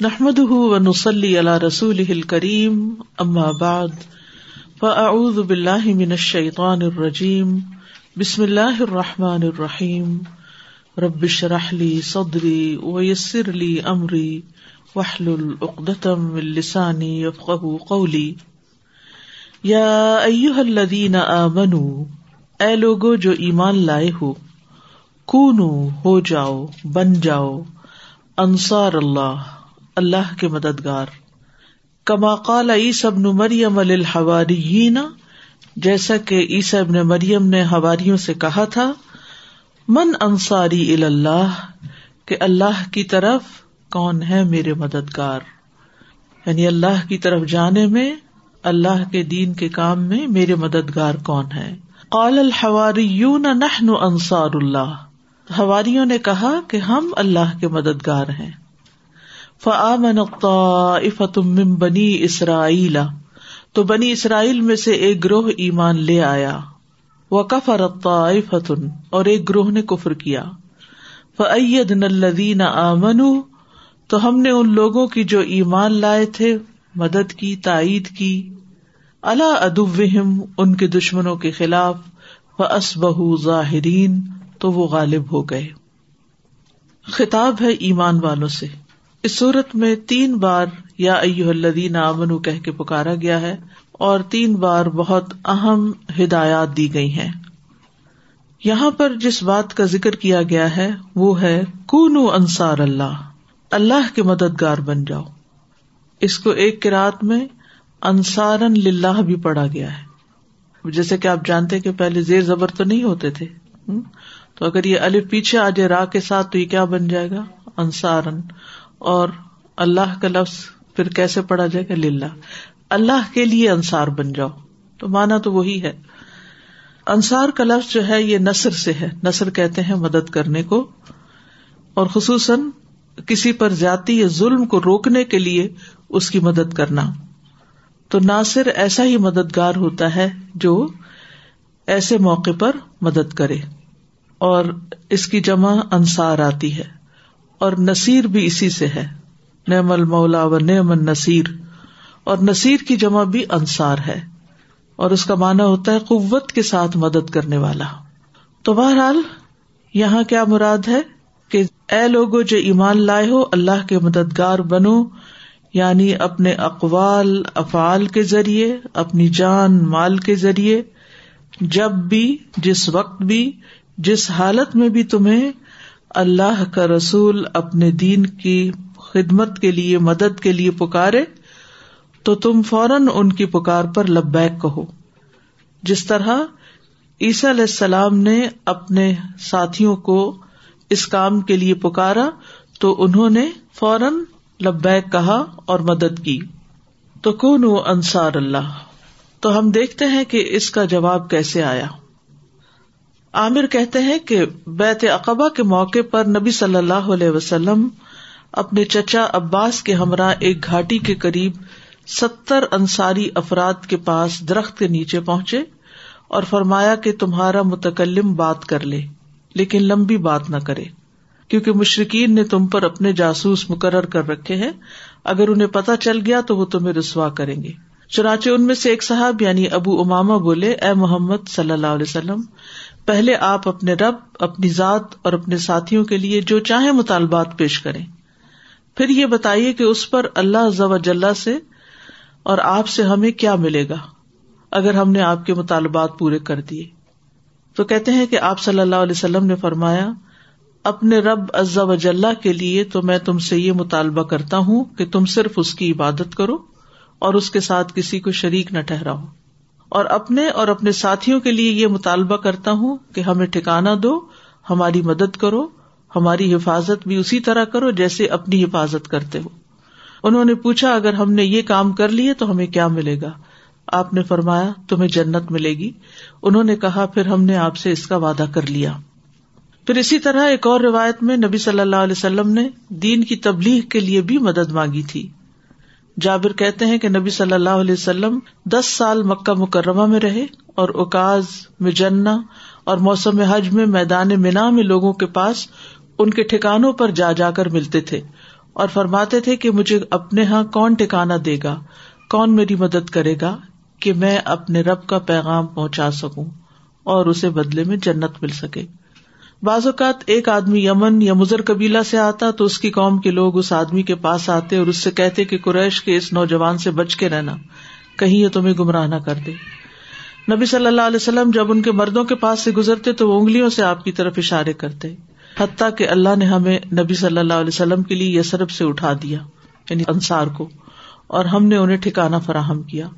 نحمد ونسلی علی رسول کریم اما بعد فاعوذ باللہ من الشیطان الرجیم بسم اللہ الرحمٰن الرحیم ربش رحلی صدری ویسر لی امری وحل العقدم السانی یفقہ قولی یا ایوہ الذین آمنوا، اے لوگو جو ایمان لائے ہو، کونو ہو جاؤ، بن جاؤ، انصار اللہ اللہ کے مددگار۔ کما قال عیسی ابن مریم الحواریین جیسا کہ عیسی ابن مریم نے ہواریوں سے کہا تھا، من انصاری اللہ کہ اللہ کی طرف کون ہے میرے مددگار؟ یعنی اللہ کی طرف جانے میں، اللہ کے دین کے کام میں میرے مددگار کون ہے؟ قال الحواریون، نحن انصار اللہ۔ ہواریوں نے کہا کہ ہم اللہ کے مددگار ہیں۔ فآمن الطائفة من بنی اسرائیل تو بنی اسرائیل میں سے ایک گروہ ایمان لے آیا۔ وہ کفر الطائفة، اور ایک گروہ نے کفر کیا۔ فأيدنا الذين آمنوا، تو ہم نے ان لوگوں کی جو ایمان لائے تھے، مدد کی، تائید کی۔ اللہ ادوہم ان کے دشمنوں کے خلاف۔ فأصبحوا ظاہرین تو وہ غالب ہو گئے۔ خطاب ہے ایمان والوں سے۔ اس صورت میں تین بار یا ایو الدین امن کہہ کے پکارا گیا ہے اور تین بار بہت اہم ہدایات دی گئی ہیں۔ یہاں پر جس بات کا ذکر کیا گیا ہے وہ ہے کون انصار اللہ اللہ کے مددگار بن جاؤ۔ اس کو ایک کراط میں انصارن للہ بھی پڑھا گیا ہے۔ جیسے کہ آپ جانتے کہ پہلے زیر زبر تو نہیں ہوتے تھے۔ تو اگر یہ الف پیچھے آ جائے راہ کے ساتھ تو یہ کیا بن جائے گا؟ انصارن اور اللہ کا لفظ پھر کیسے پڑھا جائے گا؟ للہ۔ اللہ کے لیے انصار بن جاؤ۔ تو مانا تو وہی ہے۔ انصار کا لفظ جو ہے یہ نثر سے ہے۔ نثر کہتے ہیں مدد کرنے کو۔ اور خصوصاً کسی پر زیادتی یا ظلم کو روکنے کے لیے اس کی مدد کرنا۔ تو ناصر ایسا ہی مددگار ہوتا ہے جو ایسے موقع پر مدد کرے۔ اور اس کی جمع انصار آتی ہے۔ اور نصیر بھی اسی سے ہے۔ نعم المولا و نعم النصیر۔ اور نصیر کی جمع بھی انصار ہے۔ اور اس کا مانا ہوتا ہے قوت کے ساتھ مدد کرنے والا۔ تو بہرحال یہاں کیا مراد ہے کہ اے لوگو جو ایمان لائے ہو، اللہ کے مددگار بنو یعنی اپنے اقوال، افعال کے ذریعے، اپنی جان، مال کے ذریعے، جب بھی، جس وقت بھی، جس حالت میں بھی تمہیں اللہ کا رسول اپنے دین کی خدمت کے لیے، مدد کے لیے پکارے، تو تم فوراً ان کی پکار پر لبیک کہو۔ جس طرح عیسی علیہ السلام نے اپنے ساتھیوں کو اس کام کے لیے پکارا، تو انہوں نے فوراً لبیک کہا اور مدد کی۔ تو کون انصار اللہ۔ تو ہم دیکھتے ہیں کہ اس کا جواب کیسے آیا۔ عامر کہتے ہیں کہ بیت اقبا کے موقع پر نبی صلی اللہ علیہ وسلم اپنے چچا عباس کے ہمراہ ایک گھاٹی کے قریب ستر انصاری افراد کے پاس درخت کے نیچے پہنچے اور فرمایا کہ تمہارا متکلم بات کر لے، لیکن لمبی بات نہ کرے، کیونکہ مشرقین نے تم پر اپنے جاسوس مقرر کر رکھے ہیں۔ اگر انہیں پتا چل گیا تو وہ تمہیں رسوا کریں گے۔ چنانچہ ان میں سے ایک صاحب یعنی ابو اماما بولے، اے محمد صلی اللہ علیہ وسلم پہلے آپ اپنے رب، اپنی ذات اور اپنے ساتھیوں کے لیے جو چاہے مطالبات پیش کریں۔ پھر یہ بتائیے کہ اس پر اللہ سے اور آپ سے ہمیں کیا ملے گا اگر ہم نے آپ کے مطالبات پورے کر دیے۔ تو کہتے ہیں کہ آپ صلی اللہ علیہ وسلم نے فرمایا، اپنے رب عزا وجاللہ کے لیے تو میں تم سے یہ مطالبہ کرتا ہوں کہ تم صرف اس کی عبادت کرو اور اس کے ساتھ کسی کو شریک نہ ٹھہراؤ۔ اور اپنے اور اپنے ساتھیوں کے لیے یہ مطالبہ کرتا ہوں کہ ہمیں ٹھکانا دو، ہماری مدد کرو، ہماری حفاظت بھی اسی طرح کرو جیسے اپنی حفاظت کرتے ہو۔ انہوں نے پوچھا، اگر ہم نے یہ کام کر لیے تو ہمیں کیا ملے گا؟ آپ نے فرمایا، تمہیں جنت ملے گی۔ انہوں نے کہا، پھر ہم نے آپ سے اس کا وعدہ کر لیا۔ پھر اسی طرح ایک اور روایت میں نبی صلی اللہ علیہ وسلم نے دین کی تبلیغ کے لیے بھی مدد مانگی تھی۔ جابر کہتے ہیں کہ نبی صلی اللہ علیہ وسلم دس سال مکہ مکرمہ میں رہے اور اوکاز مجنا اور موسم حج میں میدان مینا میں لوگوں کے پاس ان کے ٹھکانوں پر جا جا کر ملتے تھے اور فرماتے تھے کہ مجھے اپنے یہاں کون ٹکانا دے گا؟ کون میری مدد کرے گا کہ میں اپنے رب کا پیغام پہنچا سکوں اور اسے بدلے میں جنت مل سکے؟ بعض اوقات ایک آدمی یمن یا مزر قبیلہ سے آتا تو اس کی قوم کے لوگ اس آدمی کے پاس آتے اور اس سے کہتے کہ قریش کے اس نوجوان سے بچ کے رہنا، کہیں یہ تمہیں گمراہ نہ کر دے۔ نبی صلی اللہ علیہ وسلم جب ان کے مردوں کے پاس سے گزرتے تو وہ انگلیوں سے آپ کی طرف اشارے کرتے، حتیٰ کہ اللہ نے ہمیں نبی صلی اللہ علیہ وسلم کے لیے یسرف سے اٹھا دیا یعنی انصار کو، اور ہم نے انہیں ٹھکانا فراہم کیا۔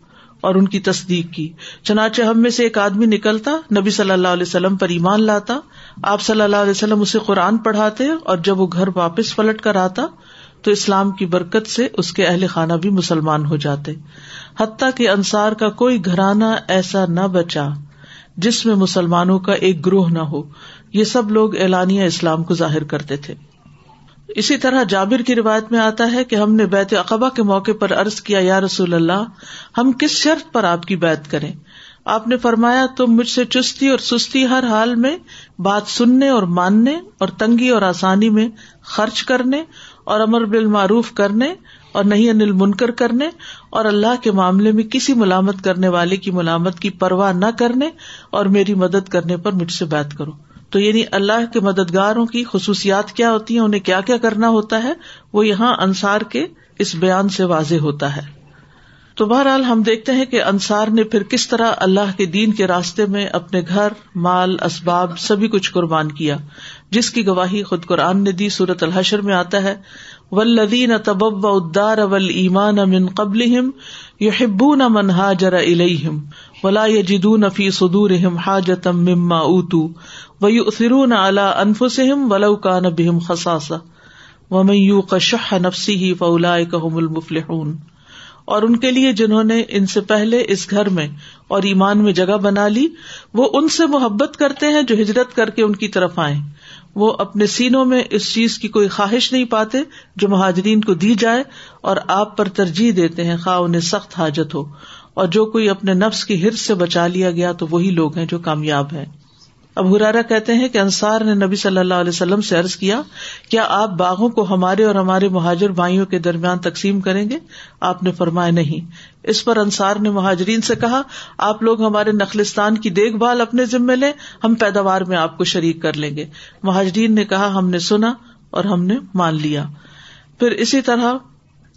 اور ان کی تصدیق کی۔ چنانچہ ہم میں سے ایک آدمی نکلتا، نبی صلی اللہ علیہ وسلم پر ایمان لاتا۔ آپ صلی اللہ علیہ وسلم اسے قرآن پڑھاتے اور جب وہ گھر واپس پلٹ کر آتا، تو اسلام کی برکت سے اس کے اہل خانہ بھی مسلمان ہو جاتے۔ حتیٰ کہ انصار کا کوئی گھرانہ ایسا نہ بچا جس میں مسلمانوں کا ایک گروہ نہ ہو۔ یہ سب لوگ اعلانیہ اسلام کو ظاہر کرتے تھے۔ اسی طرح جابر کی روایت میں آتا ہے کہ ہم نے بیت اقبا کے موقع پر ارض کیا، یا رسول اللہ، ہم کس شرط پر آپ کی بیت کریں؟ آپ نے فرمایا، تم مجھ سے چستی اور سستی ہر حال میں بات سننے اور ماننے اور تنگی اور آسانی میں خرچ کرنے اور امر بالمعروف کرنے اور نہیں انل منکر کرنے اور اللہ کے معاملے میں کسی ملامت کرنے والے کی ملامت کی پرواہ نہ کرنے اور میری مدد کرنے پر مجھ سے بات کرو۔ تو یعنی اللہ کے مددگاروں کی خصوصیات کیا ہوتی ہیں؟ انہیں کیا کیا کرنا ہوتا ہے؟ وہ یہاں انصار کے اس بیان سے واضح ہوتا ہے۔ تو بہرحال ہم دیکھتے ہیں کہ انصار نے پھر کس طرح اللہ کے دین کے راستے میں اپنے گھر، مال، اسباب، سبھی کچھ قربان کیا۔ جس کی گواہی خود قرآن نے دی صورت الحشر میں آتا ہے۔ ولدین تبب ادار اول ایمان امن قبل یو ہبو نہ منہا جرا الم ولا جدون فی صدور حاجتم مما اوتو ویؤثرون على انفسهم ولو كان بهم خصاصة ومن يوق شح نفسه فاولئك هم المفلحون اور ان کے لیے جنہوں نے ان سے پہلے اس گھر میں اور ایمان میں جگہ بنا لی، وہ ان سے محبت کرتے ہیں جو ہجرت کر کے ان کی طرف آئے وہ اپنے سینوں میں اس چیز کی کوئی خواہش نہیں پاتے جو مہاجرین کو دی جائے اور آپ پر ترجیح دیتے ہیں، خواہ انہیں سخت حاجت ہو۔ اور جو کوئی اپنے نفس کی ہرس سے بچا لیا گیا تو وہی لوگ ہیں جو کامیاب ہیں۔ اب ہرارا کہتے ہیں کہ انصار نے نبی صلی اللہ علیہ وسلم سے عرض کیا کیا آپ باغوں کو ہمارے اور ہمارے مہاجر بھائیوں کے درمیان تقسیم کریں گے؟ آپ نے فرمایا نہیں۔ اس پر انصار نے مہاجرین سے کہا، آپ لوگ ہمارے نخلستان کی دیکھ بھال اپنے ذمے لیں، ہم پیداوار میں آپ کو شریک کر لیں گے۔ مہاجرین نے کہا، ہم نے سنا اور ہم نے مان لیا۔ پھر اسی طرح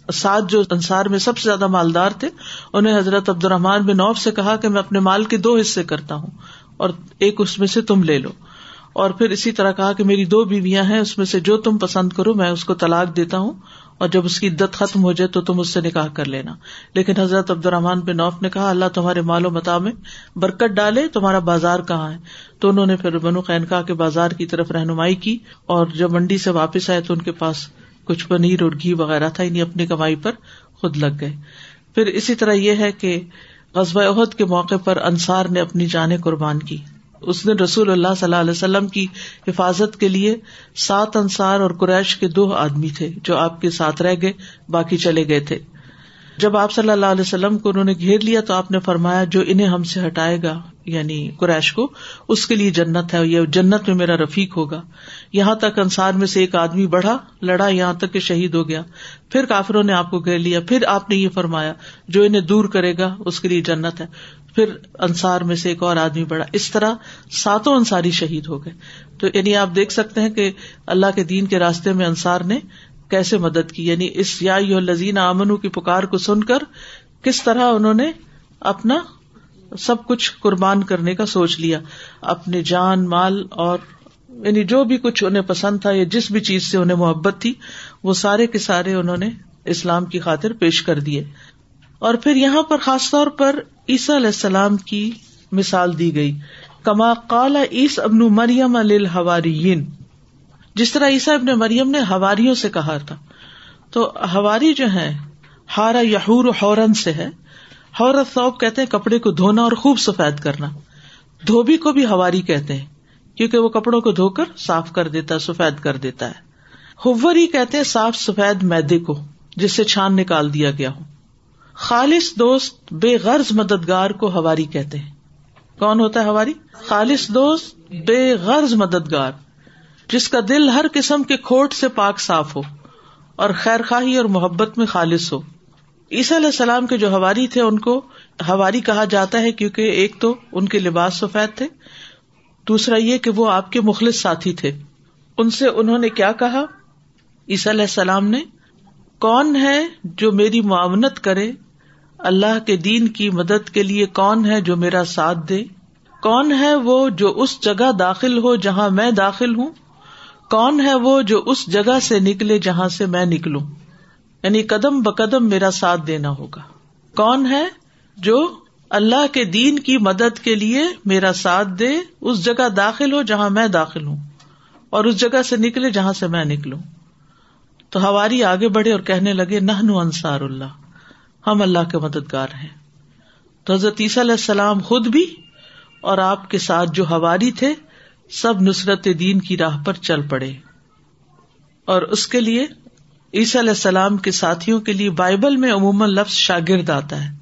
سات جو انصار میں سب سے زیادہ مالدار تھے، انہیں حضرت عبد الرحمان بن نوف سے کہا کہ میں اپنے مال کے دو حصے کرتا ہوں، اور ایک اس میں سے تم لے لو۔ اور پھر اسی طرح کہا کہ میری دو بیویاں ہیں، اس میں سے جو تم پسند کرو، میں اس کو طلاق دیتا ہوں، اور جب اس کی عدت ختم ہو جائے تو تم اس سے نکاح کر لینا۔ لیکن حضرت عبد الرحمان بن نوف نے کہا، اللہ تمہارے مال و متا میں برکت ڈالے، تمہارا بازار کہاں ہے؟ تو انہوں نے پھر بنو خینکا کے بازار کی طرف رہنمائی کی، اور جب منڈی سے واپس آئے تو ان کے پاس کچھ پنیر اور گھی وغیرہ تھا، انہیں اپنی کمائی پر خود لگ گئے۔ پھر اسی طرح یہ ہے کہ قصبۂ عہد کے موقع پر انصار نے اپنی جانیں قربان کی۔ اس نے رسول اللہ صلی اللہ علیہ وسلم کی حفاظت کے لیے سات انصار اور قریش کے دو آدمی تھے جو آپ کے ساتھ رہ گئے، باقی چلے گئے تھے۔ جب آپ صلی اللہ علیہ وسلم کو انہوں نے گھیر لیا تو آپ نے فرمایا، جو انہیں ہم سے ہٹائے گا یعنی قریش کو، اس کے لیے جنت ہے، یہ جنت میں میرا رفیق ہوگا۔ یہاں تک انصار میں سے ایک آدمی بڑھا، لڑا، یہاں تک کہ شہید ہو گیا۔ پھر کافروں نے آپ کو گھیر لیا۔ پھر آپ نے یہ فرمایا، جو انہیں دور کرے گا، اس کے لیے جنت ہے۔ پھر انصار میں سے ایک اور آدمی بڑھا۔ اس طرح ساتوں انصاری شہید ہو گئے۔ تو یعنی آپ دیکھ سکتے ہیں کہ اللہ کے دین کے راستے میں انصار نے کیسے مدد کی۔ یعنی اس یا لذین امن کی پکار کو سن کر کس طرح انہوں نے اپنا سب کچھ قربان کرنے کا سوچ لیا۔ اپنے جان، مال اور یعنی جو بھی کچھ انہیں پسند تھا یا جس بھی چیز سے انہیں محبت تھی، وہ سارے کے سارے انہوں نے اسلام کی خاطر پیش کر دیے۔ اور پھر یہاں پر خاص طور پر عیسیٰ علیہ السلام کی مثال دی گئی۔ کما کالا عیس ابن مریم الواری جس طرح عیسا ابن مریم نے ہواریوں سے کہا تھا۔ تو ہواری جو ہے ہارا یحور ہورن سے ہے۔ ہورت صوب کہتے ہیں کپڑے کو دھونا اور خوب سفید کرنا۔ دھوبی کو بھی ہواری کہتے ہیں۔ کیونکہ وہ کپڑوں کو دھو کر صاف کر دیتا ہے، سفید کر دیتا ہے۔ ہوور ہی کہتے ہیں، صاف سفید میدے کو، جس سے چھان نکال دیا گیا ہو۔ خالص دوست بے غرض مددگار کو ہواری کہتے ہیں۔ کون ہوتا ہے ہواری؟ خالص دوست بے غرض مددگار، جس کا دل ہر قسم کے کھوٹ سے پاک صاف ہو اور خیر خواہی اور محبت میں خالص ہو۔ عیسیٰ علیہ السلام کے جو ہواری تھے، ان کو ہواری کہا جاتا ہے کیونکہ ایک تو ان کے لباس سفید تھے دوسرا یہ کہ وہ آپ کے مخلص ساتھی تھے۔ ان سے انہوں نے کیا کہا؟ عیسیٰ علیہ السلام نے، کون ہے جو میری معاونت کرے؟ اللہ کے دین کی مدد کے لیے کون ہے جو میرا ساتھ دے؟ کون ہے وہ جو اس جگہ داخل ہو جہاں میں داخل ہوں؟ کون ہے وہ جو اس جگہ سے نکلے جہاں سے میں نکلوں؟ یعنی قدم بقدم میرا ساتھ دینا ہوگا۔ کون ہے جو اللہ کے دین کی مدد کے لیے میرا ساتھ دے، اس جگہ داخل ہو جہاں میں داخل ہوں، اور اس جگہ سے نکلے جہاں سے میں نکلوں۔ تو ہواری آگے بڑھے اور کہنے لگے نہ انصار اللہ، ہم اللہ کے مددگار ہیں۔ تو حضرت عیسیٰ علیہ السلام خود بھی اور آپ کے ساتھ جو ہواری تھے، سب نصرت دین کی راہ پر چل پڑے۔ اور اس کے لیے عیسیٰ علیہ السلام کے ساتھیوں کے لیے بائبل میں عموماً لفظ شاگرد آتا ہے۔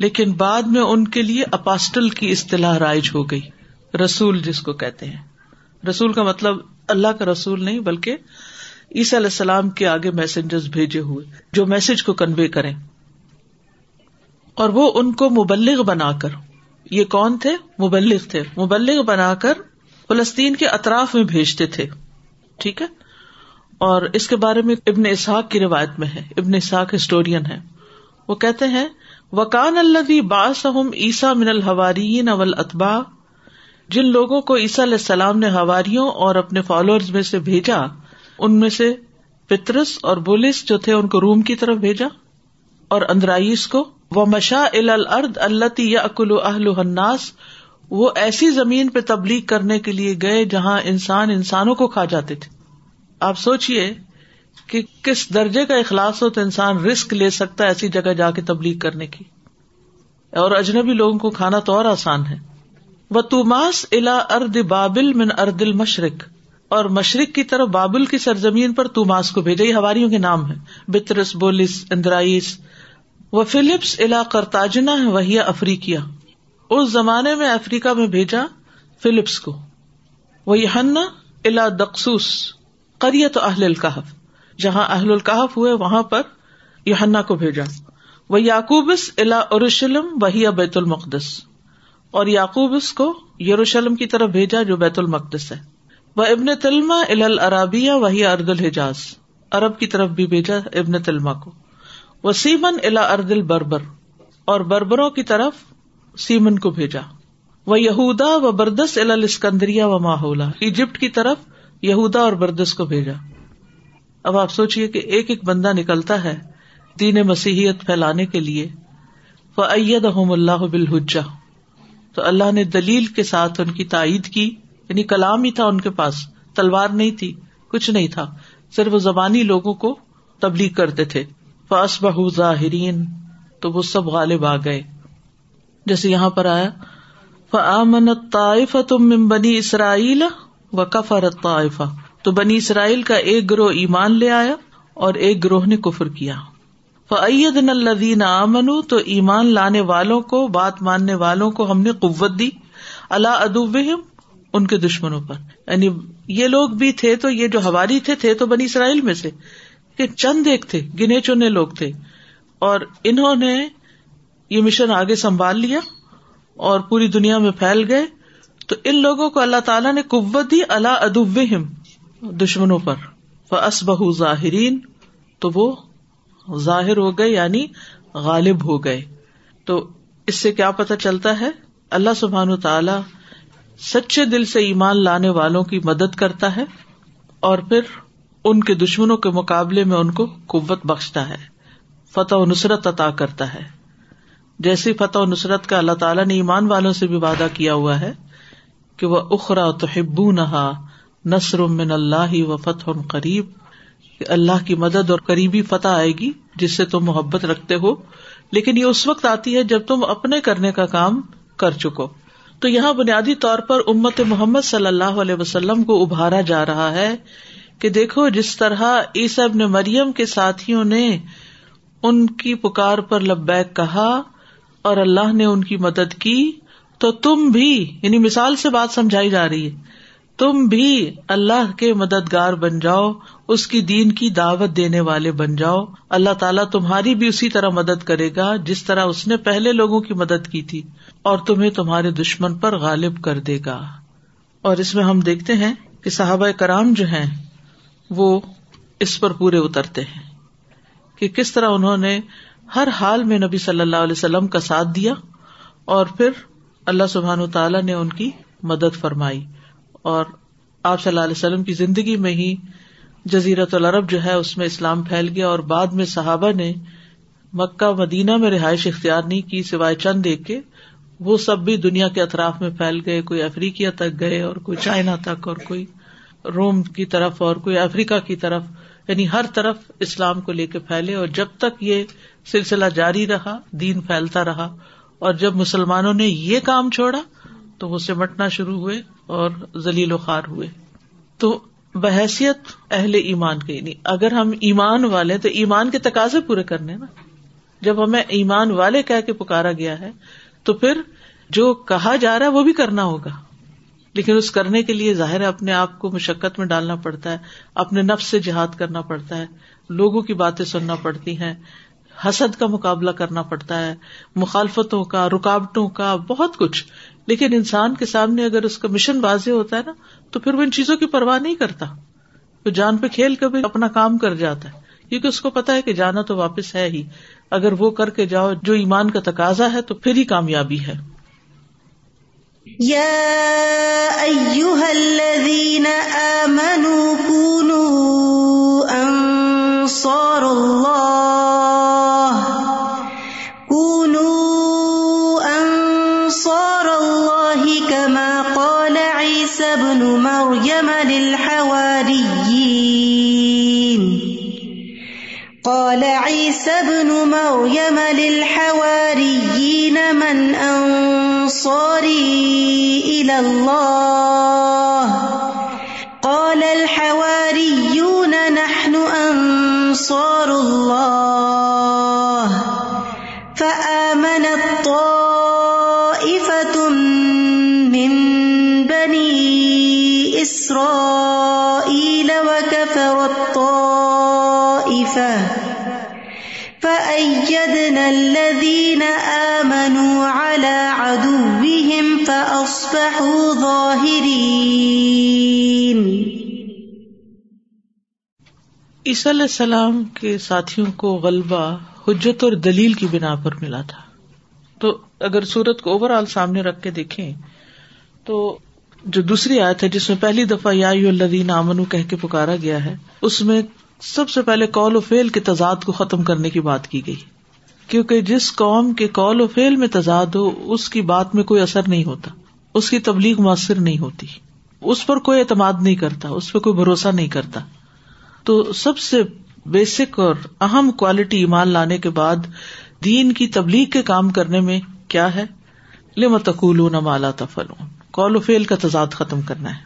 لیکن بعد میں ان کے لیے اپاسٹل کی اصطلاح رائج ہو گئی۔ رسول جس کو کہتے ہیں۔ رسول کا مطلب اللہ کا رسول نہیں، بلکہ عیسی علیہ السلام کے آگے میسنجر بھیجے ہوئے، جو میسج کو کنوے کریں۔ اور وہ ان کو مبلغ بنا کر، یہ کون تھے؟ مبلغ تھے۔ مبلغ بنا کر فلسطین کے اطراف میں بھیجتے تھے۔ ٹھیک ہے؟ اور اس کے بارے میں ابن اسحاق کی روایت میں ہے۔ ابن اسحاق ہسٹورین ہے وہ کہتے ہیں وکان اللہ باسم عیسا من الحوارین اول اطبا جن لوگوں کو عیسیٰ علیہ السلام نے ہواریوں اور اپنے فالوور میں سے بھیجا، ان میں سے پترس اور بولس جو تھے ان کو روم کی طرف بھیجا، اور اندرائیس کو وہ مشا الرد اللہ یا اکل اہل الناس، وہ ایسی زمین پہ تبلیغ کرنے کے لیے گئے جہاں انسان انسانوں کو کھا جاتے تھے۔ آپ سوچیے کہ کس درجے کا اخلاص ہو تو انسان رسک لے سکتا ہے ایسی جگہ جا کے تبلیغ کرنے کی۔ اور اجنبی لوگوں کو کھانا تو اور آسان ہے۔ وہ توماس الا ارد بابل من ارد المشرق۔ اور مشرق کی طرف بابل کی سرزمین پر توماس کو بھیجا یہ ہواریوں کے نام ہے بترس بولس اندرائیس وہ فلپس الا کرتاجنا ہے وہی افریقیا اس زمانے میں افریقہ میں بھیجا فلپس کو۔ وہ ہنا الا دقسوس قریت اہل القحف جہاں اہل القحف ہوئے، وہاں پر یوہنا کو بھیجا۔ وہ یعقوبس الا ارشلم وہی بیت المقدس۔ اور یعقوبس کو یروشلم کی طرف بھیجا جو بیت المقدس ہے۔ وہ ابن تلما ال العرابیہ وہی ارد الحجاز۔ ارب کی طرف بھی بھیجا ابن تلما کو۔ وہ سیمن الا ارد البربر۔ اور بربروں کی طرف سیمن کو بھیجا۔ وہ یہودا و بردس الاسکندریا و ماحولہ ایجپٹ کی طرف یہودا اور بردس کو بھیجا۔ اب آپ سوچیے کہ ایک ایک بندہ نکلتا ہے دین مسیحیت پھیلانے کے لیے۔ وہ اید اللہ بالحجا تو اللہ نے دلیل کے ساتھ ان کی تائید کی یعنی کلام ہی تھا ان کے پاس، تلوار نہیں تھی، کچھ نہیں تھا۔ صرف زبانی لوگوں کو تبلیغ کرتے تھے۔ فاس بہ ظاہرین تو وہ سب غالب آ گئے۔ جیسے یہاں پر آیا فمن طائف تم بنی اسرائیل و کفر طائفہ تو بنی اسرائیل کا ایک گروہ ایمان لے آیا اور ایک گروہ نے کفر کیا۔ فعید الدین امن تو ایمان لانے والوں کو، بات ماننے والوں کو ہم نے قوت دی۔ اللہ ادوب ان کے دشمنوں پر۔ یعنی یہ لوگ بھی تھے تو، یہ جو ہواری تھے تھے تو بنی اسرائیل میں سے۔ کہ چند ایک تھے، گنے چنے لوگ تھے۔ اور انہوں نے یہ مشن آگے سنبھال لیا اور پوری دنیا میں پھیل گئے۔ تو ان لوگوں کو اللہ تعالیٰ نے قوت دی اللہ ادوب دشمنوں پر۔ بہ ظاہرین تو وہ ظاہر ہو گئے یعنی غالب ہو گئے۔ تو اس سے کیا پتا چلتا ہے؟ اللہ سبحان تعالی سچے دل سے ایمان لانے والوں کی مدد کرتا ہے اور پھر ان کے دشمنوں کے مقابلے میں ان کو قوت بخشتا ہے۔ فتح و نصرت عطا کرتا ہے۔ جیسی فتح و نصرت کا اللہ تعالیٰ نے ایمان والوں سے بھی وعدہ کیا ہوا ہے کہ وہ اخرا تو ہبو نہا نصر من اللہ و فتح قریب اللہ کی مدد اور قریبی فتح آئے گی، جس سے تم محبت رکھتے ہو۔ لیکن یہ اس وقت آتی ہے جب تم اپنے کرنے کا کام کر چکو۔ تو یہاں بنیادی طور پر امت محمد صلی اللہ علیہ وسلم کو ابھارا جا رہا ہے کہ دیکھو جس طرح عیسب نے مریم کے ساتھیوں نے ان کی پکار پر لبیک کہا اور اللہ نے ان کی مدد کی، تو تم بھی یعنی مثال سے بات سمجھائی جا رہی ہے تم بھی اللہ کے مددگار بن جاؤ، اس کی دین کی دعوت دینے والے بن جاؤ۔ اللہ تعالیٰ تمہاری بھی اسی طرح مدد کرے گا، جس طرح اس نے پہلے لوگوں کی مدد کی تھی، اور تمہیں تمہارے دشمن پر غالب کر دے گا۔ اور اس میں ہم دیکھتے ہیں کہ صحابہ کرام جو ہیں، وہ اس پر پورے اترتے ہیں کہ کس طرح انہوں نے ہر حال میں نبی صلی اللہ علیہ وسلم کا ساتھ دیا، اور پھر اللہ سبحان تعالیٰ نے ان کی مدد فرمائی۔ اور آپ صلی اللہ علیہ وسلم کی زندگی میں ہی جزیرت العرب جو ہے اس میں اسلام پھیل گیا اور بعد میں صحابہ نے مکہ مدینہ میں رہائش اختیار نہیں کی سوائے چند ایک کے، وہ سب بھی دنیا کے اطراف میں پھیل گئے، کوئی افریقہ تک گئے اور کوئی چائنا تک اور کوئی روم کی طرف اور کوئی افریقہ کی طرف یعنی ہر طرف اسلام کو لے کے پھیلے اور جب تک یہ سلسلہ جاری رہا، دین پھیلتا رہا اور جب مسلمانوں نے یہ کام چھوڑا تو وہ سمٹنا شروع ہوئے۔ اور ذلیل و خوار ہوئے۔ تو بحثیت اہل ایمان کے نہیں اگر ہم ایمان والے، تو ایمان کے تقاضے پورے کرنے نا۔ جب ہمیں ایمان والے کہہ کے پکارا گیا ہے، تو پھر جو کہا جا رہا ہے وہ بھی کرنا ہوگا۔ لیکن اس کرنے کے لیے ظاہر اپنے آپ کو مشقت میں ڈالنا پڑتا ہے، اپنے نفس سے جہاد کرنا پڑتا ہے، لوگوں کی باتیں سننا پڑتی ہیں، حسد کا مقابلہ کرنا پڑتا ہے، مخالفتوں کا، رکاوٹوں کا، بہت کچھ۔ لیکن انسان کے سامنے اگر اس کا مشن واضح ہوتا ہے نا، تو پھر وہ ان چیزوں کی پرواہ نہیں کرتا۔ وہ جان پہ کھیل کر بھی اپنا کام کر جاتا ہے۔ کیونکہ اس کو پتا ہے کہ جانا تو واپس ہے ہی۔ اگر وہ کر کے جاؤ، جو ایمان کا تقاضا ہے، تو پھر ہی کامیابی ہے۔ قال عيسى ابن مريم للحواريين من أنصاري إلى الله. قال الحواريون نحن أنصار إسرائيل وكفر الطائفة فأيدنا الذين آمنوا على عدوهم فأصبحوا ظاهرين. عیسی علیہ السلام کے ساتھیوں کو غلبہ حجت اور دلیل کی بنا پر ملا تھا۔ تو اگر سورت کو اوور آل سامنے رکھ کے دیکھیں، تو جو دوسری آیت ہے جس میں پہلی دفعہ یا الذین آمنو کہہ کے پکارا گیا ہے، اس میں سب سے پہلے کال و فیل کے تضاد کو ختم کرنے کی بات کی گئی۔ کیونکہ جس قوم کے کال و فیل میں تضاد ہو، اس کی بات میں کوئی اثر نہیں ہوتا۔ اس کی تبلیغ مؤثر نہیں ہوتی۔ اس پر کوئی اعتماد نہیں کرتا، اس پہ کوئی بھروسہ نہیں کرتا۔ تو سب سے بیسک اور اہم کوالٹی ایمان لانے کے بعد دین کی تبلیغ کے کام کرنے میں کیا ہے؟ لمتقول نہ مالا تفلون کال و فیل کا تضاد ختم کرنا ہے۔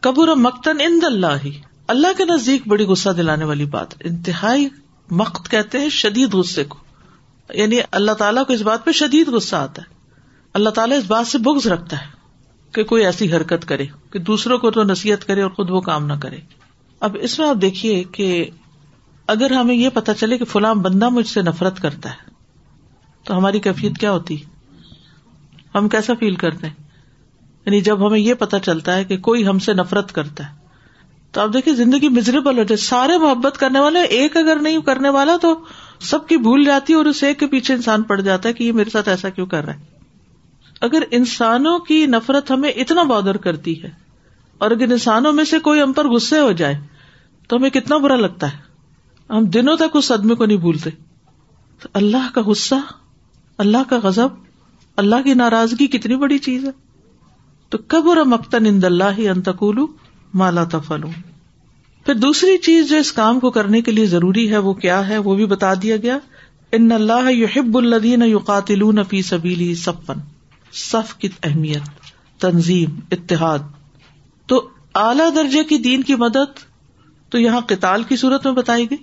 کبر مکتن اند اللہ۔ ہی اللہ کے نزدیک بڑی غصہ دلانے والی بات۔ انتہائی مقت کہتے ہیں شدید غصے کو۔ یعنی اللہ تعالیٰ کو اس بات پہ شدید غصہ آتا ہے۔ اللہ تعالیٰ اس بات سے بغض رکھتا ہے کہ کوئی ایسی حرکت کرے کہ دوسروں کو تو نصیحت کرے اور خود وہ کام نہ کرے۔ اب اس میں آپ دیکھیے کہ اگر ہمیں یہ پتا چلے کہ فلاں بندہ مجھ سے نفرت کرتا ہے تو ہماری کیفیت کیا ہوتی؟ ہم کیسا فیل کرتے ہیں؟ یعنی جب ہمیں یہ پتا چلتا ہے کہ کوئی ہم سے نفرت کرتا ہے، تو آپ دیکھیے زندگی مزریبل ہو جائے سارے محبت کرنے والے، ایک اگر نہیں کرنے والا تو سب کی بھول جاتی ہے اور اس ایک کے پیچھے انسان پڑ جاتا ہے کہ یہ میرے ساتھ ایسا کیوں کر رہا ہے۔ اگر انسانوں کی نفرت ہمیں اتنا بادر کرتی ہے اور اگر انسانوں میں سے کوئی ہم پر غصے ہو جائے، تو ہمیں کتنا برا لگتا ہے۔ ہم دنوں تک اس صدمے کو نہیں بھولتے۔ تو اللہ کا غصہ، اللہ کا غزب اللہ کی ناراضگی کتنی بڑی چیز ہے۔ تو کب مکتن اند اللہ انتقول مالا تفلوں پھر دوسری چیز جو اس کام کو کرنے کے لیے ضروری ہے وہ کیا ہے؟ وہ بھی بتا دیا گیا۔ ان اللہ یحب الدین یوقاتل فی سبیلی صفن صف کی اہمیت، تنظیم، اتحاد۔ تو اعلی درجے کی دین کی مدد تو یہاں کتال کی صورت میں بتائی گئی۔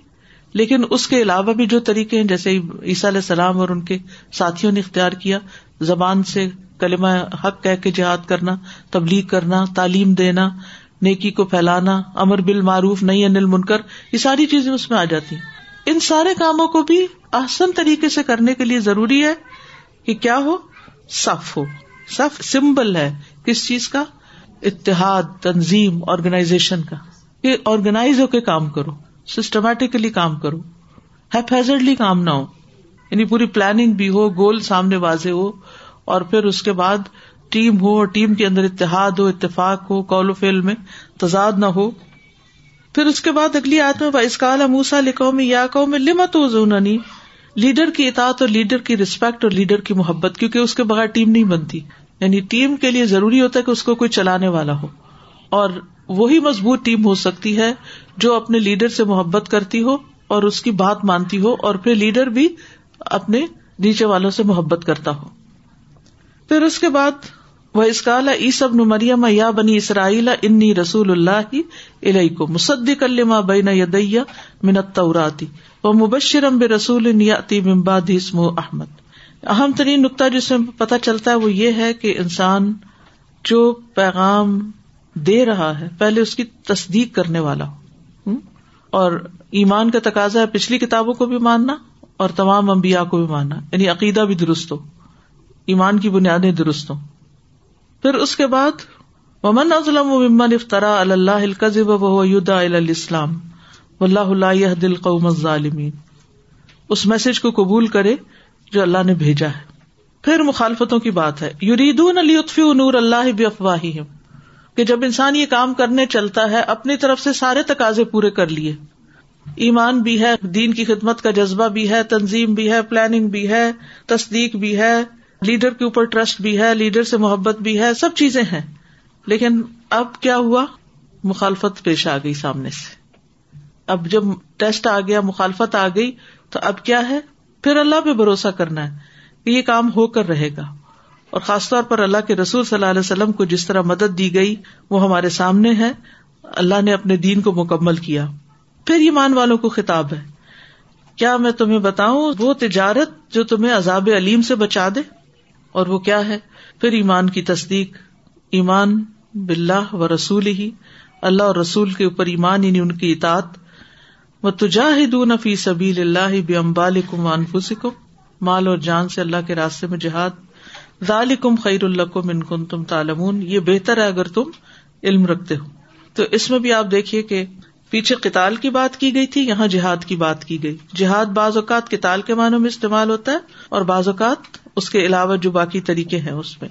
لیکن اس کے علاوہ بھی جو طریقے ہیں، جیسے عیسیٰ علیہ السلام اور ان کے ساتھیوں نے اختیار کیا، زبان سے کلمہ حق کہہ کے جہاد کرنا، تبلیغ کرنا، تعلیم دینا، نیکی کو پھیلانا، امر بال معروف نہیں انل منکر یہ ساری چیزیں اس میں آ جاتی ان سارے کاموں کو بھی آسن طریقے سے کرنے کے لیے ضروری ہے کہ کیا ہو؟ صف ہو۔ صف سمبل ہے کس چیز کا؟ اتحاد، تنظیم آرگنائزیشن کا۔ کہ آرگنائز ہو کے کام کرو۔ سسٹمیٹکلی کام کرو۔ ہیپیزڈلی کام نہ ہو۔ یعنی پوری پلاننگ بھی ہو گول سامنے واضح ہو۔ اور پھر اس کے بعد ٹیم ہو اور ٹیم کے اندر اتحاد ہو، اتفاق ہو کال و فیل میں تضاد نہ ہو۔ پھر اس کے بعد اگلی آدمی باسکال موسا لکھو میں یا کہ میں لمت لیڈر کی اطاعت اور لیڈر کی ریسپیکٹ اور لیڈر کی محبت، کیونکہ اس کے بغیر ٹیم نہیں بنتی۔ یعنی ٹیم کے لیے ضروری ہوتا ہے کہ اس کو کوئی چلانے والا ہو۔ اور وہی مضبوط ٹیم ہو سکتی ہے جو اپنے لیڈر سے محبت کرتی ہو اور اس کی بات مانتی ہو اور پھر لیڈر بھی اپنے نیچے والوں سے محبت کرتا ہو۔ پھر اس کے بعد وہ اسکال عیسب مریم، یا بنی اسرائیل، انی رسول اللہ علیہ کو مصدق الما بین یدیا منت توراتی وہ مبشرم بے رسول نیاتی اسم احمد۔ اہم ترین نقطہ جس میں پتہ چلتا ہے وہ یہ ہے کہ انسان جو پیغام دے رہا ہے، پہلے اس کی تصدیق کرنے والا ہو۔ اور ایمان کا تقاضا ہے پچھلی کتابوں کو بھی ماننا اور تمام امبیا کو بھی ماننا یعنی عقیدہ بھی درست ہو۔ ایمان کی بنیادیں درست ہوں۔ پھر اس کے بعد، ومن ازلم و ممن افطرا اللہ القزب و یدا الاسلام و اللہ اللہ دل قوم ظالمین اس میسج کو قبول کرے جو اللہ نے بھیجا ہے۔ پھر مخالفتوں کی بات ہے۔ یریدون علی اطفی نور اللہ بے کہ جب انسان یہ کام کرنے چلتا ہے، اپنی طرف سے سارے تقاضے پورے کر لیے۔ ایمان بھی ہے، دین کی خدمت کا جذبہ بھی ہے، تنظیم بھی ہے پلاننگ بھی ہے، تصدیق بھی ہے۔ لیڈر کے اوپر ٹرسٹ بھی ہے، لیڈر سے محبت بھی ہے، سب چیزیں ہیں۔ لیکن اب کیا ہوا؟ مخالفت پیش آ گئی سامنے سے۔ اب جب ٹیسٹ آ گیا، مخالفت آ گئی، تو اب کیا ہے؟ پھر اللہ پہ بھروسہ کرنا ہے کہ یہ کام ہو کر رہے گا۔ اور خاص طور پر اللہ کے رسول صلی اللہ علیہ وسلم کو جس طرح مدد دی گئی، وہ ہمارے سامنے ہے۔ اللہ نے اپنے دین کو مکمل کیا۔ پھر ایمان والوں کو خطاب ہے۔ کیا میں تمہیں بتاؤں، وہ تجارت جو تمہیں عذاب علیم سے بچا دے؟ اور وہ کیا ہے؟ پھر ایمان کی تصدیق، ایمان بلّہ و رسول ہی اللہ اور رسول کے اوپر ایمان یعنی ان کی اطاط و تجاہدون فی سبیل اللہ بے امبال مال اور جان سے اللہ کے راستے میں جہاد۔ ذالکم خیر الکم ان کن تم تالمون یہ بہتر ہے اگر تم علم رکھتے ہو۔ تو اس میں بھی آپ دیکھیے کہ پیچھے قتال کی بات کی گئی تھی، یہاں جہاد کی بات کی گئی۔ جہاد بعض اوقات کتال کے معنوں میں استعمال ہوتا ہے اور بعض اوقات اس کے علاوہ جو باقی طریقے ہیں اس میں۔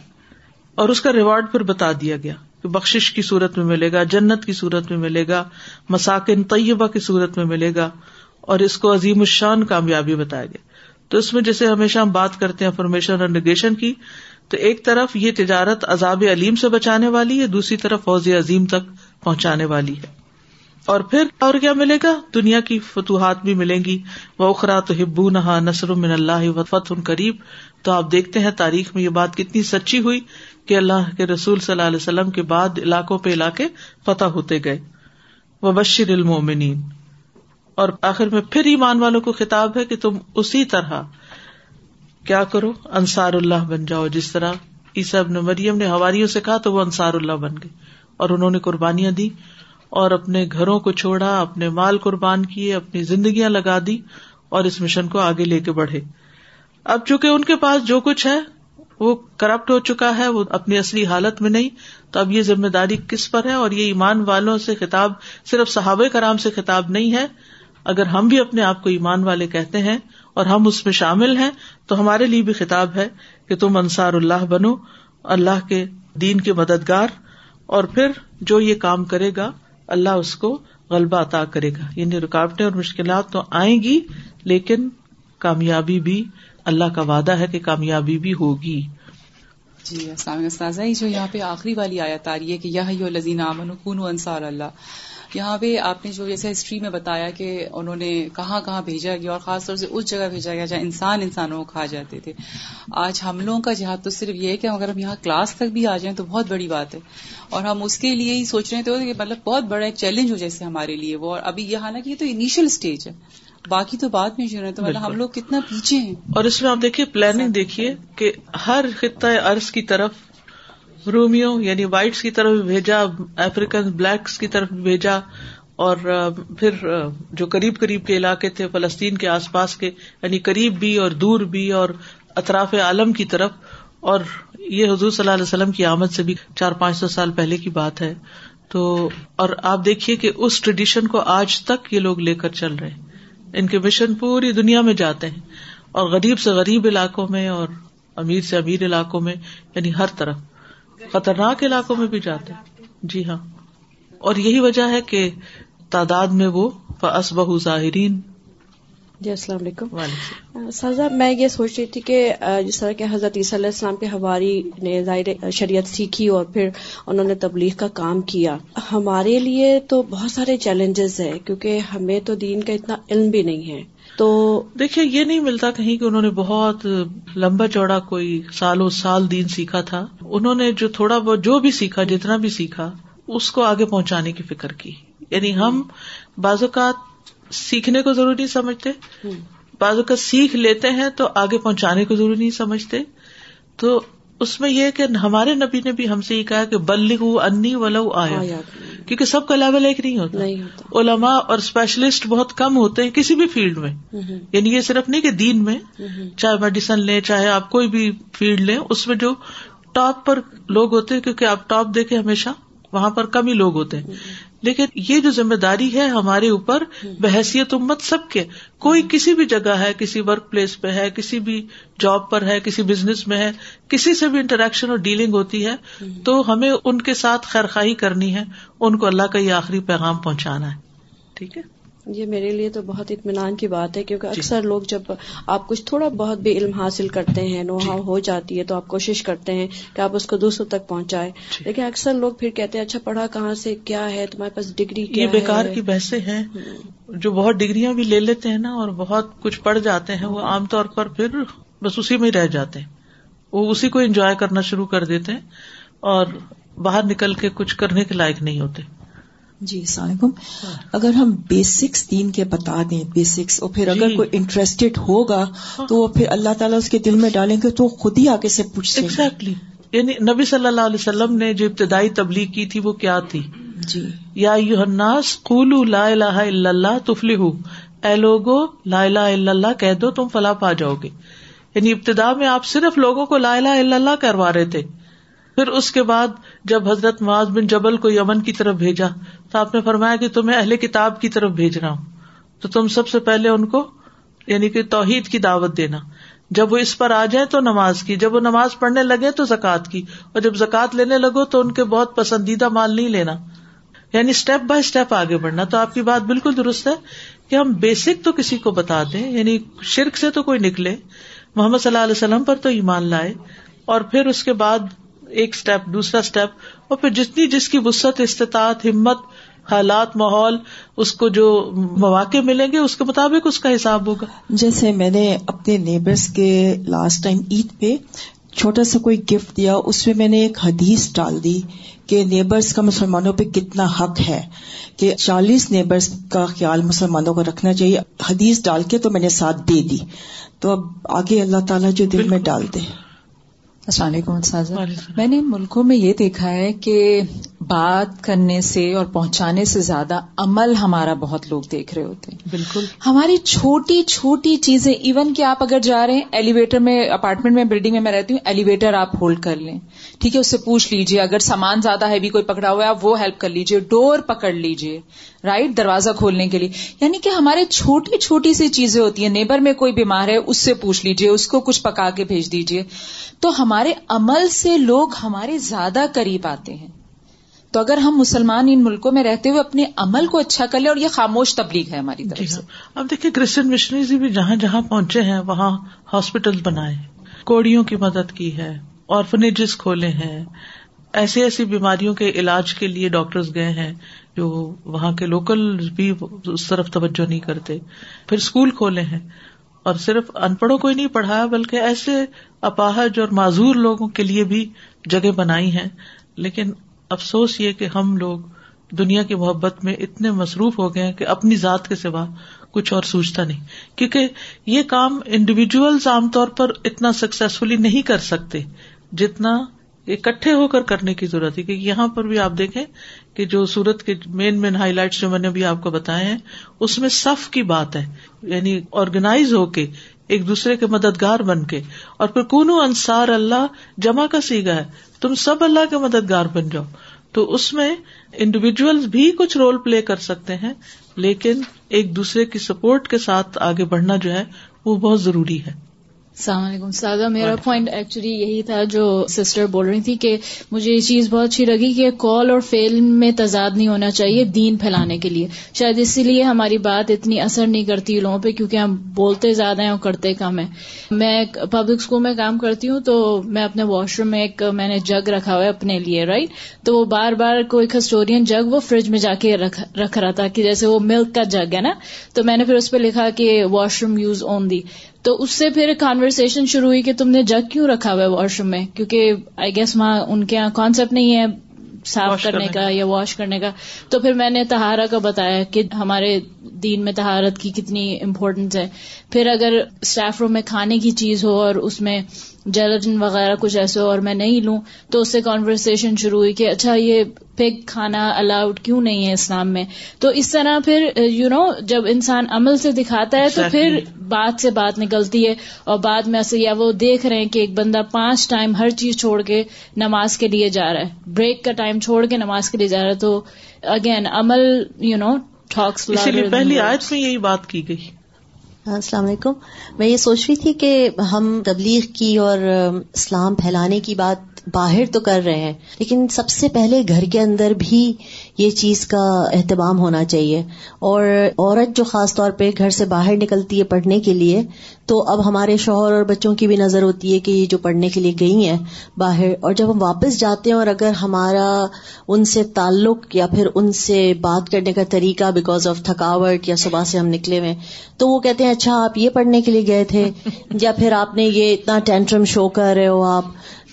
اور اس کا ریوارڈ پھر بتا دیا گیا کہ بخش کی صورت میں ملے گا، جنت کی صورت میں ملے گا، مساکن طیبہ کی صورت میں ملے گا اور اس کو عظیم الشان کامیابی بتایا گیا۔ تو اس میں جیسے ہمیشہ ہم بات کرتے ہیں انفارمیشن اور نگیشن کی، تو ایک طرف یہ تجارت عذاب علیم سے بچانے والی ہے، دوسری طرف فوج عظیم تک پہنچانے والی ہے۔ اور پھر اور کیا ملے گا؟ دنیا کی فتوحات بھی ملیں گی۔ وہ اخرا تو ہبو نہا نسر من اللہ فتح قریب تو آپ دیکھتے ہیں تاریخ میں یہ بات کتنی سچی ہوئی کہ اللہ کے رسول صلی اللہ علیہ وسلم کے بعد علاقوں پہ علاقے فتح ہوتے گئے۔ وہ بشر المومنین اور آخر میں پھر ایمان والوں کو خطاب ہے کہ تم اسی طرح کیا کرو؟ انصار اللہ بن جاؤ۔ جس طرح عیسب نے مریم نے ہواریوں سے کہا تو وہ انصار اللہ بن گئے اور انہوں نے قربانیاں دی اور اپنے گھروں کو چھوڑا، اپنے مال قربان کیے، اپنی زندگیاں لگا دی اور اس مشن کو آگے لے کے بڑھے۔ اب چونکہ ان کے پاس جو کچھ ہے، وہ کرپٹ ہو چکا ہے، وہ اپنی اصلی حالت میں نہیں۔ تو اب یہ ذمہ داری کس پر ہے؟ اور یہ ایمان والوں سے خطاب، صرف صحابہ کرام سے خطاب نہیں ہے۔ اگر ہم بھی اپنے آپ کو ایمان والے کہتے ہیں اور ہم اس میں شامل ہیں، تو ہمارے لیے بھی خطاب ہے کہ تم انصار اللہ بنو، اللہ کے دین کے مددگار۔ اور پھر جو یہ کام کرے گا اللہ اس کو غلبہ عطا کرے گا۔ یعنی رکاوٹیں اور مشکلات تو آئیں گی، لیکن کامیابی بھی اللہ کا وعدہ ہے کہ کامیابی بھی ہوگی۔ جی السلام جو یہاں پہ آخری والی آیت آ رہی ہے کہ یہ لذین امن کن انصار اللہ۔ یہاں پہ آپ نے جو جیسے ہسٹری میں بتایا کہ انہوں نے کہاں کہاں بھیجا گیا اور خاص طور سے اس جگہ بھیجا گیا جہاں انسان انسانوں کو کھا جاتے تھے۔ آج ہم لوگوں کا جہاد تو صرف یہ ہے کہ اگر ہم یہاں کلاس تک بھی آ جائیں تو بہت بڑی بات ہے۔ اور ہم اس کے لیے ہی سوچ رہے تھے کہ مطلب بہت بڑا ایک چیلنج ہو جیسے ہمارے لیے وہ۔ اور ابھی یہ حالانکہ یہ تو انیشیل اسٹیج ہے۔ باقی تو بعد میں شروع ہے تو مطلب ہم لوگ کتنا پیچھے ہیں۔ اور اس میں آپ دیکھیے پلاننگ دیکھیے کہ ہر خطۂ ارض کی طرف رومیو یعنی وائٹس کی طرف بھی بھیجا افریقن بلیکس کی طرف بھی بھیجا، اور پھر جو قریب قریب کے علاقے تھے، فلسطین کے آس پاس کے یعنی قریب بھی اور دور بھی اور اطراف عالم کی طرف، اور یہ حضور صلی اللہ علیہ وسلم کی آمد سے بھی چار پانچ سو سال پہلے کی بات ہے۔ تو، اور آپ دیکھیے کہ اس ٹریڈیشن کو آج تک یہ لوگ لے کر چل رہے ہیں۔ ان کے مشن پوری دنیا میں جاتے ہیں، اور غریب سے غریب علاقوں میں اور امیر سے امیر علاقوں میں یعنی ہر طرف۔ خطرناک علاقوں میں بھی جاتے جی ہاں۔ اور یہی وجہ ہے کہ تعداد میں وہ اسبہ ظاہرین جی السلام علیکم۔ سازا میں یہ سوچ رہی تھی کہ جس طرح کہ حضرت عیسیٰ علیہ السلام کے ہواری نے ظاہر شریعت سیکھی اور پھر انہوں نے تبلیغ کا کام کیا۔ ہمارے لیے تو بہت سارے چیلنجز ہیں کیونکہ ہمیں تو دین کا اتنا علم بھی نہیں ہے۔ تو دیکھیے یہ نہیں ملتا کہیں کہ انہوں نے بہت لمبا چوڑا کوئی سالوں سال دین سیکھا تھا۔ انہوں نے جو تھوڑا بہت جو بھی سیکھا جتنا بھی سیکھا اس کو آگے پہنچانے کی فکر کی۔ یعنی ہم بعض اوقات سیکھنے کو ضروری نہیں سمجھتے۔ بعض اوقات سیکھ لیتے ہیں تو آگے پہنچانے کو ضروری نہیں سمجھتے۔ تو اس میں یہ کہ ہمارے نبی نے بھی ہم سے یہ کہا کہ بلی انی ولو آیا کیونکہ سب کا لیول ایک نہیں ہوتا۔ علماء اور اسپیشلسٹ بہت کم ہوتے ہیں کسی بھی فیلڈ میں۔ یعنی یہ صرف نہیں کہ دین میں چاہے میڈیسن لیں چاہے آپ کوئی بھی فیلڈ لیں اس میں جو ٹاپ پر لوگ ہوتے ہیں کیونکہ آپ ٹاپ دیکھے ہمیشہ وہاں پر کم ہی لوگ ہوتے ہیں۔ لیکن یہ جو ذمہ داری ہے ہمارے اوپر بحثیت امت سب کے۔ کوئی کسی بھی جگہ ہے کسی ورک پلیس پہ ہے کسی بھی جاب پر ہے کسی بزنس میں ہے کسی سے بھی انٹریکشن اور ڈیلنگ ہوتی ہے تو ہمیں ان کے ساتھ خیر خائی کرنی ہے ان کو اللہ کا یہ آخری پیغام پہنچانا ہے۔ ٹھیک ہے؟ یہ میرے لیے تو بہت اطمینان کی بات ہے کیونکہ جی۔ اکثر لوگ جب آپ کچھ تھوڑا بہت بھی علم حاصل کرتے ہیں نو ہاؤ جی۔ ہو جاتی ہے تو آپ کوشش کرتے ہیں کہ آپ اس کو دوسروں تک پہنچائے۔ جی۔ لیکن اکثر لوگ پھر کہتے ہیں اچھا پڑھا کہاں سے؟ کیا ہے؟ تمہارے پاس ڈگری یہ بیکار کی بحثیں ہیں۔ جو بہت ڈگریاں بھی لے لیتے ہیں نا اور بہت کچھ پڑھ جاتے ہیں وہ عام طور پر پھر بس اسی میں ہی رہ جاتے ہیں۔ وہ اسی کو انجوائے کرنا شروع کر دیتے ہیں اور باہر نکل کے کچھ کرنے کے لائق نہیں ہوتے۔ جی السلام علیکم۔ اگر ہم بیسکس دین کے بتا دیں بیسکس اور پھر اگر جی۔ کوئی انٹرسٹیڈ ہوگا تو وہ پھر اللہ تعالیٰ اس کے دل میں ڈالیں گے تو خود ہی آگے سے پوچھ ایگزیکٹلی یعنی نبی صلی اللہ علیہ وسلم نے جو ابتدائی تبلیغ کی تھی وہ کیا تھی؟ جی۔ یا یوناس قولو لا الہ الا اللہ تفلحو۔ اے لوگو لا الہ الا اللہ کہہ دو تم فلاح پا جاؤ گے۔ یعنی ابتدا میں آپ صرف لوگوں کو لا الہ الا اللہ کروا رہے تھے۔ پھر اس کے بعد جب حضرت معاذ بن جبل کو یمن کی طرف بھیجا تو آپ نے فرمایا کہ تمہیں اہل کتاب کی طرف بھیج رہا ہوں۔ تو تم سب سے پہلے ان کو یعنی کہ توحید کی دعوت دینا۔ جب وہ اس پر آ جائیں تو نماز کی، جب وہ نماز پڑھنے لگے تو زکوٰۃ کی۔ اور جب زکوٰۃ لینے لگو تو ان کے بہت پسندیدہ مال نہیں لینا۔ یعنی اسٹیپ بائی اسٹیپ آگے بڑھنا۔ تو آپ کی بات بالکل درست ہے کہ ہم بیسک تو کسی کو بتا دیں یعنی شرک سے تو کوئی نکلے۔ محمد صلی اللہ علیہ وسلم پر تو ایمان لائے۔ اور پھر اس کے بعد ایک اسٹیپ دوسرا اسٹیپ اور پھر جتنی جس کی وسط استطاعت، ہمت حالات ماحول اس کو جو مواقع ملیں گے اس کے مطابق اس کا حساب ہوگا۔ جیسے میں نے اپنے نیبرس کے لاسٹ ٹائم عید پہ چھوٹا سا کوئی گفٹ دیا اس میں میں نے ایک حدیث ڈال دی کہ نیبرس کا مسلمانوں پہ کتنا حق ہے کہ چالیس نیبرس کا خیال مسلمانوں کو رکھنا چاہیے۔ حدیث ڈال کے تو میں نے ساتھ دے دی۔ تو اب آگے اللہ تعالیٰ جو دل میں ڈال دے۔ السلام علیکم میں نے ملکوں میں یہ دیکھا ہے کہ بات کرنے سے اور پہنچانے سے زیادہ عمل ہمارا بہت لوگ دیکھ رہے ہوتے ہیں۔ بالکل۔ ہماری چھوٹی چھوٹی چیزیں ایون کہ آپ اگر جا رہے ہیں ایلیویٹر میں اپارٹمنٹ میں بلڈنگ میں میں رہتی ہوں ایلیویٹر آپ ہولڈ کر لیں۔ ٹھیک ہے اس سے پوچھ لیجیے اگر سامان زیادہ ہیوی کوئی پکڑا ہوا ہے آپ وہ ہیلپ کر لیجیے ڈور پکڑ لیجیے رائٹ دروازہ کھولنے کے لیے۔ یعنی کہ ہمارے چھوٹی چھوٹی سی چیزیں ہوتی ہیں نیبر میں کوئی بیمار ہے اس سے پوچھ لیجیے اس کو کچھ پکا کے بھیج دیجیے تو ہمارے عمل سے لوگ ہمارے زیادہ قریب آتے ہیں۔ تو اگر ہم مسلمان ان ملکوں میں رہتے ہوئے اپنے عمل کو اچھا کر لیں اور یہ خاموش تبلیغ ہے ہماری طرف جی سے۔ ہاں۔ اب دیکھیے کرسچن مشنریز بھی جہاں جہاں پہنچے ہیں وہاں ہاسپٹل بنائے۔ کوڑیوں کی مدد کی ہے آرفنیجز کھولے ہیں۔ ایسی ایسی بیماریوں کے علاج کے لیے ڈاکٹرز گئے ہیں جو وہاں کے لوکل بھی اس طرف توجہ نہیں کرتے۔ پھر اسکول کھولے ہیں۔ اور صرف ان پڑھوں کو ہی نہیں پڑھایا، بلکہ ایسے اپاہج اور معذور لوگوں کے لیے بھی جگہ بنائی ہیں۔ لیکن افسوس یہ کہ ہم لوگ دنیا کی محبت میں اتنے مصروف ہو گئے کہ اپنی ذات کے سوا کچھ اور سوچتا نہیں۔ کیونکہ یہ کام انڈیویجلس عام طور پر اتنا سکسیسفلی نہیں کر سکتے جتنا اکٹھے ہو کر کرنے کی ضرورت ہے، کیونکہ یہاں پر بھی آپ دیکھیں کہ جو سورت کے مین مین ہائی لائٹ جو میں نے بھی آپ کو بتائے ہیں، اس میں صف کی بات ہے یعنی آرگنائز ہو کے، ایک دوسرے کے مددگار بن کے۔ اور پھر کونو انصار اللہ جمع کا سیگا ہے، تم سب اللہ کے مددگار بن جاؤ۔ تو اس میں انڈیویجل بھی کچھ رول پلے کر سکتے ہیں، لیکن ایک دوسرے کی سپورٹ کے ساتھ آگے بڑھنا جو ہے، وہ بہت ضروری ہے۔ السلام علیکم سادہ میرا پوائنٹ ایکچولی یہی تھا جو سسٹر بول رہی تھی کہ مجھے یہ چیز بہت اچھی لگی کہ کال اور فیل میں تضاد نہیں ہونا چاہیے دین پھیلانے کے لیے۔ شاید اسی لیے ہماری بات اتنی اثر نہیں کرتی لوگوں پہ کیونکہ ہم بولتے زیادہ ہیں اور کرتے کم ہیں۔ میں پبلک اسکول میں کام کرتی ہوں تو میں اپنے واش روم میں ایک میں نے جگ رکھا ہوا ہے اپنے لیے رائٹ تو وہ بار بار کوئی کسٹورین جگ وہ فریج میں جا کے رکھ رہا تھا کہ جیسے وہ ملک کا جگ ہے نا۔ تو میں نے پھر اس پہ لکھا کہ واش روم یوز اون دی تو اس سے پھر کانورسن شروع ہوئی کہ تم نے جگ کیوں رکھا ہوا ہے واش روم میں؟ کیونکہ آئی گیس وہاں ان کے یہاں کانسیپٹ نہیں ہے صاف کرنے کا یا واش کرنے کا۔ تو پھر میں نے تہارا کا بتایا کہ ہمارے دین میں تہارت کی کتنی امپورٹینس ہے۔ پھر اگر اسٹاف روم میں کھانے کی چیز ہو اور اس میں جیلٹن وغیرہ کچھ ایسے اور میں نہیں لوں تو اس سے کانورسن شروع ہوئی کہ اچھا یہ پگ کھانا الاؤڈ کیوں نہیں ہے اسلام میں؟ تو اس طرح پھر یو نو جب انسان عمل سے دکھاتا ہے تو پھر بات سے بات نکلتی ہے اور بعد میں ایسے یا وہ دیکھ رہے ہیں کہ ایک بندہ پانچ ٹائم ہر چیز چھوڑ کے نماز کے لیے جا رہا ہے۔ بریک کا ٹائم چھوڑ کے نماز کے لیے جا رہا ہے۔ تو اگین عمل یو نو ٹاکس پہلی آیت میں یہی بات کی گئی۔ ہاں، السلام علیکم۔ میں یہ سوچ رہی تھی کہ ہم تبلیغ کی اور اسلام پھیلانے کی بات باہر تو کر رہے ہیں، لیکن سب سے پہلے گھر کے اندر بھی یہ چیز کا اہتمام ہونا چاہیے۔ اور عورت جو خاص طور پہ گھر سے باہر نکلتی ہے پڑھنے کے لیے، تو اب ہمارے شوہر اور بچوں کی بھی نظر ہوتی ہے کہ یہ جو پڑھنے کے لیے گئی ہیں باہر، اور جب ہم واپس جاتے ہیں اور اگر ہمارا ان سے تعلق یا پھر ان سے بات کرنے کا طریقہ بیکاز آف تھکاوٹ یا صبح سے ہم نکلے ہوئے تو وہ کہتے ہیں اچھا آپ یہ پڑھنے کے لیے گئے تھے، یا پھر آپ نے یہ اتنا ٹینٹرم شو کر رہے ہو آپ۔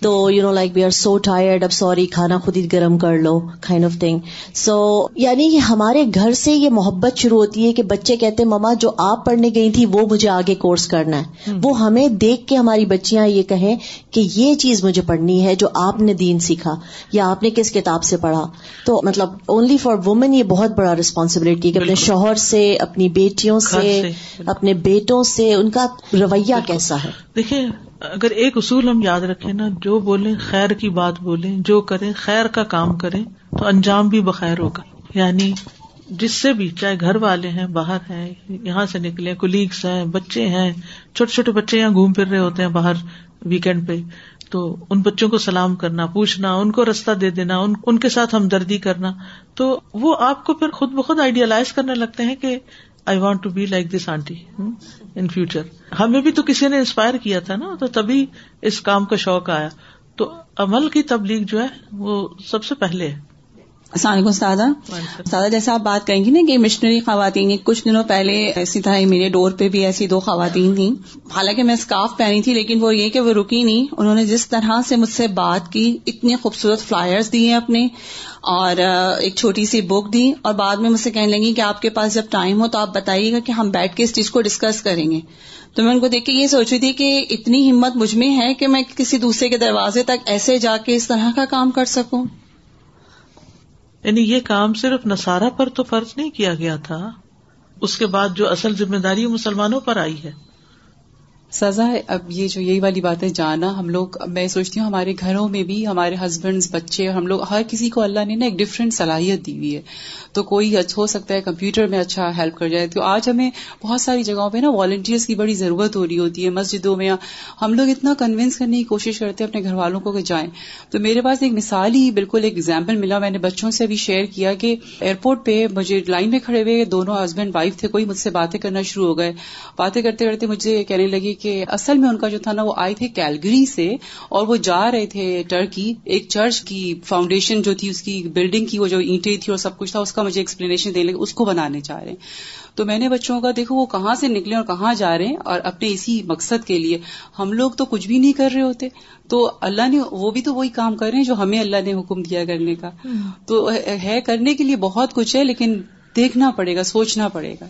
تو you know like we are so tired اب سوری کھانا خود ہی گرم کر لو کائنڈ آف تھنگ سو یعنی ہمارے گھر سے یہ محبت شروع ہوتی ہے کہ بچے کہتے ہیں مما جو آپ پڑھنے گئی تھی وہ مجھے آگے کورس کرنا ہے. وہ ہمیں دیکھ کے ہماری بچیاں یہ کہیں کہ یہ چیز مجھے پڑھنی ہے جو آپ نے دین سیکھا یا آپ نے کس کتاب سے پڑھا. تو مطلب اونلی فار وومن یہ بہت بڑا ریسپانسبلٹی کہ اپنے شوہر سے اپنی بیٹیوں سے اپنے بیٹوں سے ان کا رویہ کیسا ہے؟ دیکھیے اگر ایک اصول ہم یاد رکھیں نا، جو بولیں خیر کی بات بولیں، جو کریں خیر کا کام کریں، تو انجام بھی بخیر ہوگا۔ یعنی جس سے بھی، چاہے گھر والے ہیں، باہر ہیں، یہاں سے نکلے کولیگس ہیں، بچے ہیں، چھوٹے چھوٹے بچے یہاں گھوم پھر رہے ہوتے ہیں باہر ویکینڈ پہ، تو ان بچوں کو سلام کرنا، پوچھنا، ان کو رستہ دے دینا، ان کے ساتھ ہمدردی کرنا، تو وہ آپ کو پھر خود بخود آئیڈیالائز کرنے لگتے ہیں کہ I want to be like this aunty in future ہمیں بھی تو کسی نے انسپائر کیا تھا نا، تو تبھی اس کام کا شوق آیا۔ تو عمل کی تبلیغ جو ہے، وہ سب سے پہلے ہے۔ السلام علیکم سادہ سادہ جیسا آپ بات کہیں گی نا کہ مشنری خواتین کچھ دنوں پہلے ایسی طرح میرے ڈور پہ بھی ایسی دو خواتین تھیں۔ حالانکہ میں اسکارف پہنی تھی لیکن وہ یہ کہ وہ رکی نہیں۔ انہوں نے جس طرح سے مجھ سے بات کی اتنے خوبصورت فلائرز دیے اپنے اور ایک چھوٹی سی بک دی۔ اور بعد میں مجھ سے کہنے لگی کہ آپ کے پاس جب ٹائم ہو تو آپ بتائیے گا کہ ہم بیٹھ کے اس چیز کو ڈسکس کریں گے۔ تو میں ان کو دیکھ کے یہ سوچ رہی تھی کہ اتنی ہمت مجھ میں ہے کہ میں کسی دوسرے کے دروازے تک ایسے جا کے اس طرح کا کام کر سکوں۔ یعنی یہ کام صرف نصارہ پر تو فرض نہیں کیا گیا تھا، اس کے بعد جو اصل ذمہ داری مسلمانوں پر آئی ہے۔ سزا ہے۔ اب یہ جو یہی والی بات ہے، جانا۔ ہم لوگ، میں سوچتی ہوں ہمارے گھروں میں بھی ہمارے ہسبینڈ بچے، ہم لوگ ہر کسی کو اللہ نے نا ایک ڈفرینٹ صلاحیت دی ہوئی ہے۔ تو کوئی اچھا، ہو سکتا ہے کمپیوٹر میں اچھا ہیلپ کر جائے۔ تو آج ہمیں بہت ساری جگہوں پہ نا والنٹیئرس کی بڑی ضرورت ہو رہی ہوتی ہے۔ مسجدوں میں ہم لوگ اتنا کنوینس کرنے کی کوشش کرتے ہیں اپنے گھر والوں کو کہ جائیں۔ تو میرے پاس ایک مثال ہی بالکل ایک ایگزامپل ملا۔ میں نے بچوں سے بھی شیئر کیا کہ ایئرپورٹ پہ مجھے لائن میں کھڑے ہوئے دونوں ہسبینڈ وائف تھے۔ کوئی مجھ سے باتیں کرنا شروع ہو گئے۔ باتیں کرتے کرتے مجھے کہنے لگی کہ اصل میں ان کا جو تھا نا وہ آئے تھے کیلگری سے اور وہ جا رہے تھے ٹرکی ایک چرچ کی فاؤنڈیشن جو تھی اس کی بلڈنگ کی وہ جو اینٹیں تھی اور سب کچھ تھا اس کا مجھے ایکسپلینیشن دینے اس کو بنانے چاہ رہے ہیں۔ تو میں نے بچوں کا دیکھو وہ کہاں سے نکلے اور کہاں جا رہے ہیں اور اپنے اسی مقصد کے لیے۔ ہم لوگ تو کچھ بھی نہیں کر رہے ہوتے۔ تو اللہ نے وہ بھی تو وہی کام کر رہے ہیں جو ہمیں اللہ نے حکم دیا کرنے کا۔ تو ہے کرنے کے لیے بہت کچھ ہے لیکن دیکھنا پڑے گا سوچنا پڑے گا۔